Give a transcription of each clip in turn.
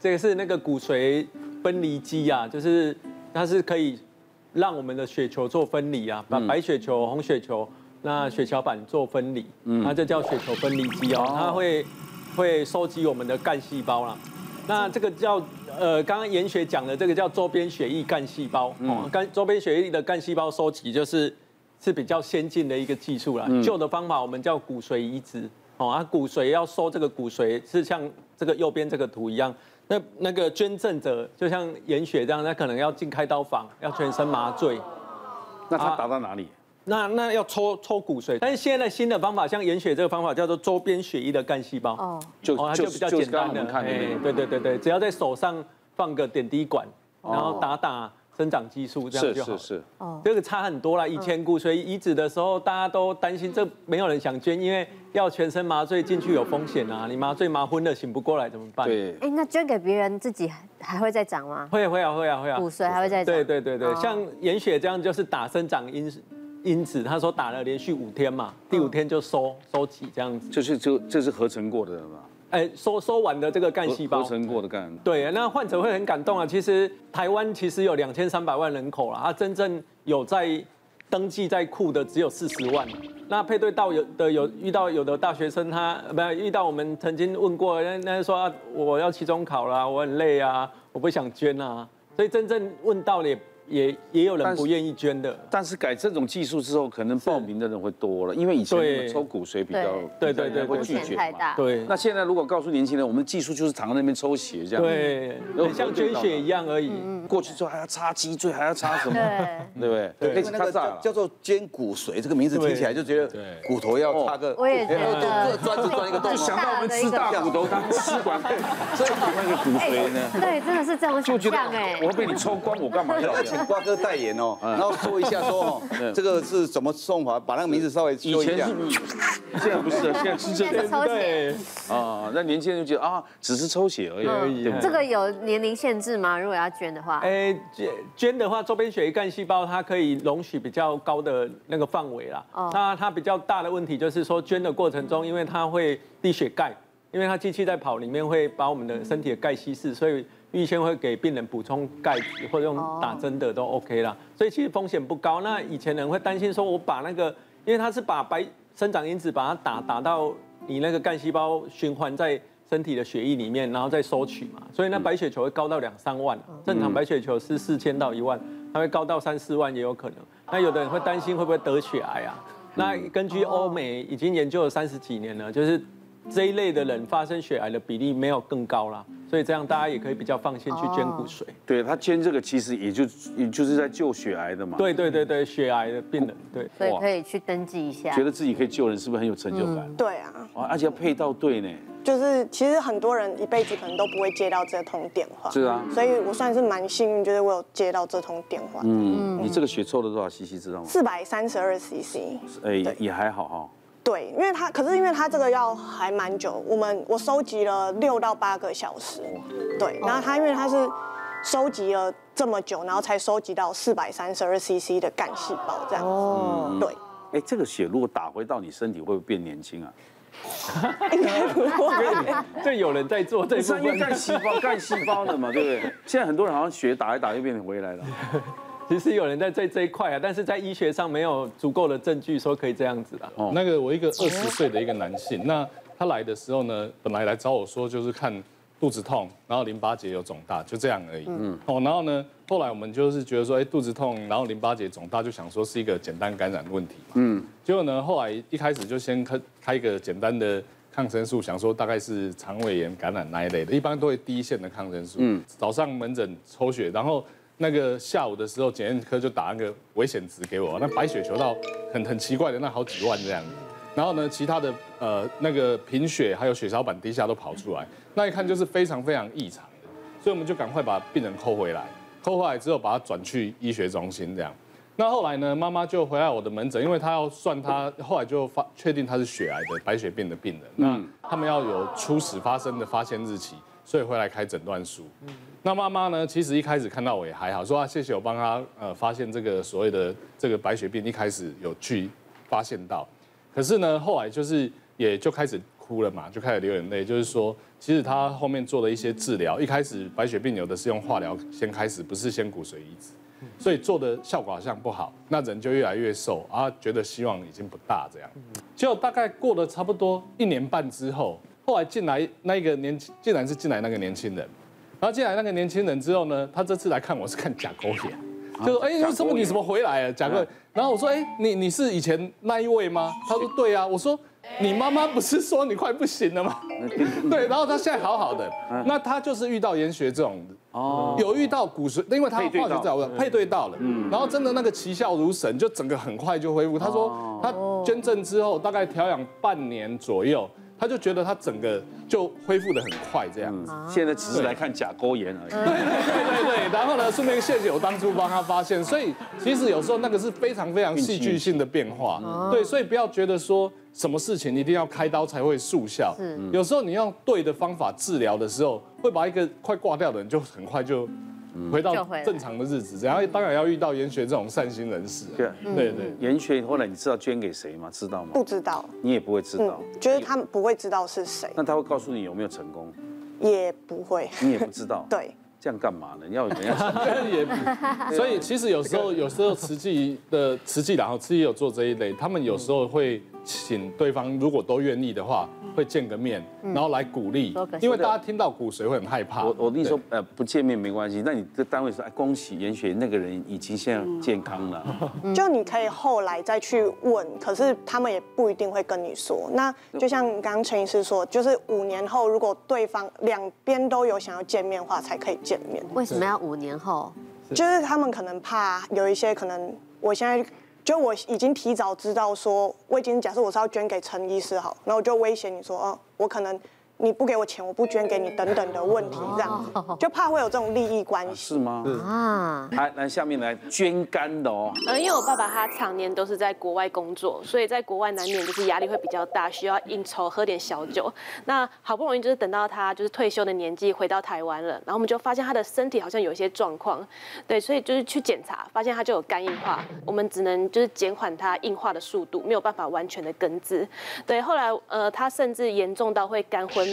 这个是那个骨髓分离机啊，就是它是可以让我们的血球做分离啊，把白血球、红血球、那血小板做分离，它就叫血球分离机哦，它会会收集我们的干细胞啦。那这个叫呃，刚刚严学讲的这个叫周边血液干细胞哦，干周边血液的干细胞收集就是是比较先进的一个技术啦。旧的方法我们叫骨髓移植哦，啊骨髓要收这个骨髓是像这个右边这个图一样。那那个捐赠者就像严雪这样，他可能要进开刀房，要全身麻醉。那他打到哪里？啊、那那要抽抽骨髓，但是现在新的方法，像严雪这个方法叫做周边血液的干细胞。哦，就哦，它就比较简单的。哎、欸，对对对对，只要在手上放个点滴管，然后打打。生长激素这样就好，是是是，哦，这个差很多了。以前骨髓移植的时候，大家都担心这没有人想捐，因为要全身麻醉进去有风险啊，你麻醉麻昏了醒不过来怎么办？对，哎，那捐给别人自己还会再长吗？会会啊会啊会啊，骨髓还会再长。对对对对，像严雪这样就是打生长因因子，他说打了连续五天嘛，第五天就收收起这样子，就是就这是合成过的嘛。哎，收收完的这个干细胞，合成过的干。对，那患者会很感动啊。其实台湾其实有两千三百万人口了，他真正有在登记在库的只有四十万。那配对到有的有遇到有的大学生，他不是遇到我们曾经问过，那那说、啊、我要期中考啦，我很累啊，我不想捐啊。所以真正问到了也。也也有人不愿意捐的，但是改这种技术之后，可能报名的人会多了，因为以前抽骨髓比较，对。对对，会拒绝嘛。对，那现在如果告诉年轻人，我们技术就是躺在那边抽血这样，对，像捐血一样而已。过去之后还要插脊椎，还要插什么？对。不对？对，那个叫做捐骨髓，这个名字听起来就觉得骨头要插个，我也觉得，钻子钻 一个洞，想到我们吃大骨头当吃管，所以那个骨髓呢？对，真的是这种想象哎。我被你抽光，我干嘛要？瓜哥代言哦，然后说一下说哦，这个是怎么送法？把那个名字稍微说一下。以前是，现在不是，现在是这个。对。啊，那年轻人就觉得啊，只是抽血而已。而已。这个有年龄限制吗？如果要捐的话？哎，捐捐的话，周边血液干细胞它可以容许比较高的那个范围啦。哦。那它比较大的问题就是说，捐的过程中，因为它会低血钙，因为它机器在跑，里面会把我们的身体的钙稀释，所以。预先会给病人补充钙质，或者用打针的都 OK 啦，所以其实风险不高。那以前人会担心说，我把那个，因为它是把白生长因子把它打打到你那个干细胞循环在身体的血液里面，然后再收取嘛，所以那白血球会高到两三万，正常白血球是四千到一万，它会高到三四万也有可能。那有的人会担心会不会得血癌啊？那根据欧美已经研究了三十几年了，就是这一类的人发生血癌的比例没有更高啦。所以这样大家也可以比较放心去捐骨髓。对，他捐这个其实也就也就是在救血癌的嘛。对对对对，血癌的病人，对。所以可以去登记一下。觉得自己可以救人，是不是很有成就感？对啊。而且要配到对呢。就是其实很多人一辈子可能都不会接到这通电话。是啊。所以我算是蛮幸运，就是我有接到这通电话。嗯。你这个血抽了多少 CC 知道吗？四百三十二 CC。哎，也还好哈。对，因为他可是因为他这个要还蛮久，我们我收集了六到八个小时，对，然后他因为他是收集了这么久，然后才收集到四百三十二 CC 的干细胞这样子，哦，对。哎，这个血如果打回到你身体，会不会变年轻啊？应该不会，这有人在做这是因为，干细胞干细胞的嘛，对不对？现在很多人好像血打一打又变成回来了。其实有人在这这一块啊，但是在医学上没有足够的证据说可以这样子的。哦，那个我一个二十岁的一个男性，那他来的时候呢，本来来找我说就是看肚子痛，然后淋巴结有肿大，就这样而已。嗯。哦，然后呢，后来我们就是觉得说，哎，肚子痛，然后淋巴结肿大，就想说是一个简单感染问题嘛。嗯。结果呢，后来一开始就先开开一个简单的抗生素，想说大概是肠胃炎感染那一类的，一般都会第一线的抗生素。嗯。早上门诊抽血，然后。那个下午的时候，检验科就打那个危险值给我，那白血球到很很奇怪的那好几万这样，然后呢，其他的呃那个贫血还有血小板低下都跑出来，那一看就是非常非常异常。的，所以我们就赶快把病人扣回来，扣回来之后把他转去医学中心这样，那后来呢，妈妈就回来我的门诊，因为她要算她后来就发确定她是血癌的白血病的病人，那他们要有初始发生的发现日期，所以回来开诊断书。那妈妈呢？其实一开始看到我也还好，说啊，谢谢我帮她呃发现这个所谓的这个白血病，一开始有去发现到，可是呢后来就是也就开始哭了嘛，就开始流眼泪，就是说其实他后面做了一些治疗，一开始白血病有的是用化疗先开始，不是先骨髓移植，所以做的效果好像不好，那人就越来越瘦啊，觉得希望已经不大这样。就大概过了差不多一年半之后，后来进来那个年轻，竟然是进来那个年轻人，然后进来那个年轻人之后呢，他这次来看我是看甲沟炎，就说哎，为什么你怎么回来啊？甲沟，然后我说哎，你你是以前那一位吗？他说对啊，我说。你妈妈不是说你快不行了吗？对，然后他现在好好的，那他就是遇到研学这种哦，有遇到骨髓，因为他化学治疗配对到了，嗯，然后真的那个奇效如神，就整个很快就恢复。他说他捐赠之后大概调养半年左右。他就觉得他整个就恢复的很快，这样子。现在只是来看甲沟炎而已。对 对对对对，然后呢，顺便谢谢我当初帮他发现。所以其实有时候那个是非常非常戏剧性的变化。对，所以不要觉得说什么事情一定要开刀才会速效。有时候你用对的方法治疗的时候，会把一个快挂掉的人就很快就。回到正常的日子，然后当然要遇到严学这种善心人士。对对对，严学后来你知道捐给谁吗？知道吗？不知道。你也不会知道，觉得他们不会知道是谁。那他会告诉你有没有成功？也不会。你也不知道。对。这样干嘛呢？你要人家成功也。所以其实有时候，有时候慈济的慈济，然后慈济有做这一类，他们有时候会请对方，如果都愿意的话。会见个面，然后来鼓励，因为大家听到骨髓会很害怕。我我跟你说，呃，不见面没关系。那你的单位说，哎，恭喜严雪那个人已经现在健康了。就你可以后来再去问，可是他们也不一定会跟你说。那就像刚刚陈医师说，就是五年后如果对方两边都有想要见面的话，才可以见面。为什么要五年后？就是他们可能怕有一些可能，我现在。就我已经提早知道说，我已经假设我是要捐给陈医师好，然后我就威胁你说，哦，我可能。你不给我钱，我不捐给你，等等的问题，这样就怕会有这种利益关系，是吗？啊，来来，下面来捐肝的哦。嗯，因为我爸爸他常年都是在国外工作，所以在国外难免就是压力会比较大，需要应酬，喝点小酒。那好不容易就是等到他就是退休的年纪回到台湾了，然后我们就发现他的身体好像有一些状况，对，所以就是去检查，发现他就有肝硬化，我们只能就是减缓他硬化的速度，没有办法完全的根治。对，后来呃，他甚至严重到会肝昏。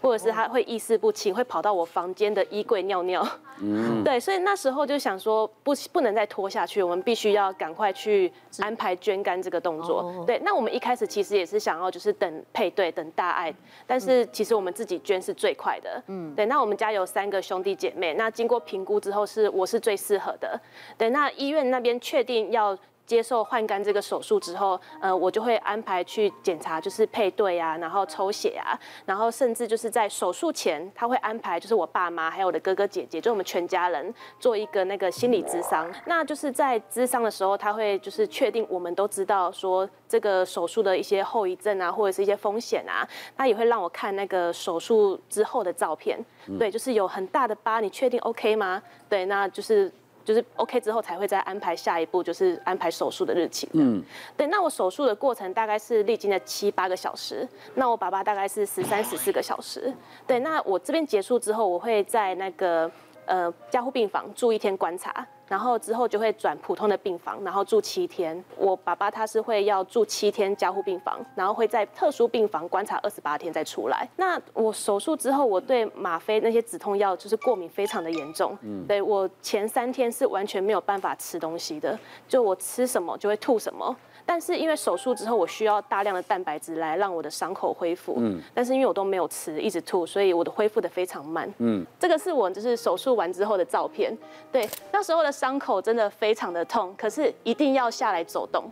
或者是他会意识不清，会跑到我房间的衣柜尿尿。嗯，对，所以那时候就想说不不能再拖下去，我们必须要赶快去安排捐肝这个动作。对，那我们一开始其实也是想要就是等配对等大爱，但是其实我们自己捐是最快的。嗯，对，那我们家有三个兄弟姐妹，那经过评估之后是我是最适合的。对，那医院那边确定要。接受换肝这个手术之后，呃，我就会安排去检查，就是配对啊，然后抽血啊，然后甚至就是在手术前，他会安排就是我爸妈还有我的哥哥姐姐，就我们全家人做一个那个心理咨商。那就是在咨商的时候，他会就是确定我们都知道说这个手术的一些后遗症啊，或者是一些风险啊，他也会让我看那个手术之后的照片，对，就是有很大的疤，你确定 OK 吗？对，那就是。就是 OK 之后才会再安排下一步，就是安排手术的日期。嗯，对。那我手术的过程大概是历经了七八个小时，那我爸爸大概是十三十四个小时。对，那我这边结束之后，我会在那个呃加护病房住一天观察。然后之后就会转普通的病房，然后住七天。我爸爸他是会要住七天加护病房，然后会在特殊病房观察二十八天再出来。那我手术之后，我对吗啡那些止痛药就是过敏非常的严重。嗯，对，我前三天是完全没有办法吃东西的，就我吃什么就会吐什么。但是因为手术之后，我需要大量的蛋白质来让我的伤口恢复。嗯。但是因为我都没有吃，一直吐，所以我的恢复的非常慢。嗯。这个是我就是手术完之后的照片。对，那时候的伤口真的非常的痛，可是一定要下来走动。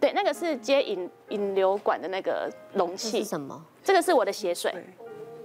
对，那个是接引引流管的那个容器。是什么？这个是我的血水。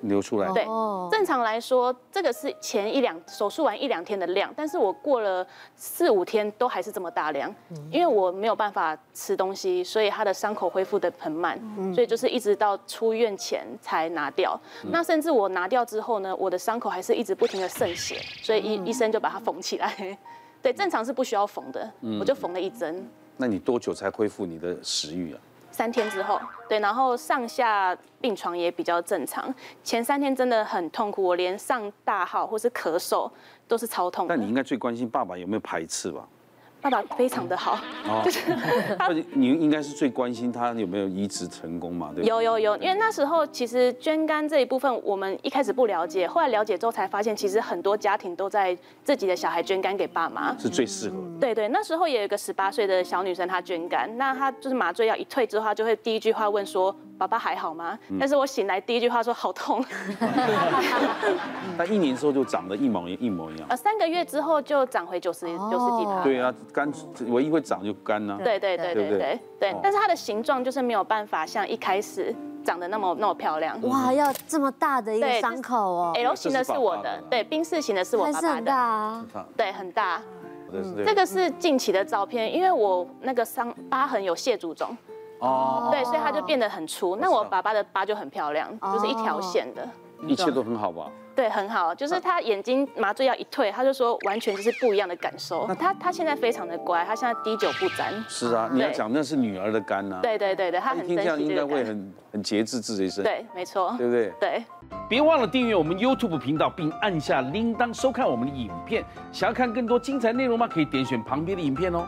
流出来。对，正常来说，这个是前一两手术完一两天的量，但是我过了四五天都还是这么大量，因为我没有办法吃东西，所以他的伤口恢复的很慢，所以就是一直到出院前才拿掉。那甚至我拿掉之后呢，我的伤口还是一直不停的渗血，所以医医生就把它缝起来。对，正常是不需要缝的，我就缝了一针。那你多久才恢复你的食欲啊？三天之后，对，然后上下病床也比较正常。前三天真的很痛苦，我连上大号或是咳嗽都是超痛。但你应该最关心爸爸有没有排斥吧？爸爸非常的好，就是他，你应该是最关心他有没有移植成功嘛？对，有有有，因为那时候其实捐肝这一部分，我们一开始不了解，后来了解之后才发现，其实很多家庭都在自己的小孩捐肝给爸妈，是最适合。对对，那时候也有一个十八岁的小女生，她捐肝，那她就是麻醉药一退之后，她就会第一句话问说：“爸爸还好吗？”但是我醒来第一句话说：“好痛。”那一年之后就长得一模一模一样。呃，三个月之后就长回九十九十几趴。对啊。肝唯一会长就肝呢，对对对对对对，但是它的形状就是没有办法像一开始长得那么那么漂亮。哇，要这么大的一个伤口哦。L 型的是我的，对，冰室型的是我爸爸的。很大啊。对，很大。这个是近期的照片，因为我那个伤疤痕有蟹足肿。哦。对，所以它就变得很粗。那我爸爸的疤就很漂亮，就是一条线的。一切都很好吧？对，很好，就是他眼睛麻醉药一退，他就说完全就是不一样的感受。他他现在非常的乖，他现在滴酒不沾。是啊，你要讲那是女儿的肝呐。对对对对，他很听这样应该会很很节制自己身。对，没错。对不对？对。别忘了订阅我们 YouTube 频道，并按下铃铛收看我们的影片。想要看更多精彩内容吗？可以点选旁边的影片哦。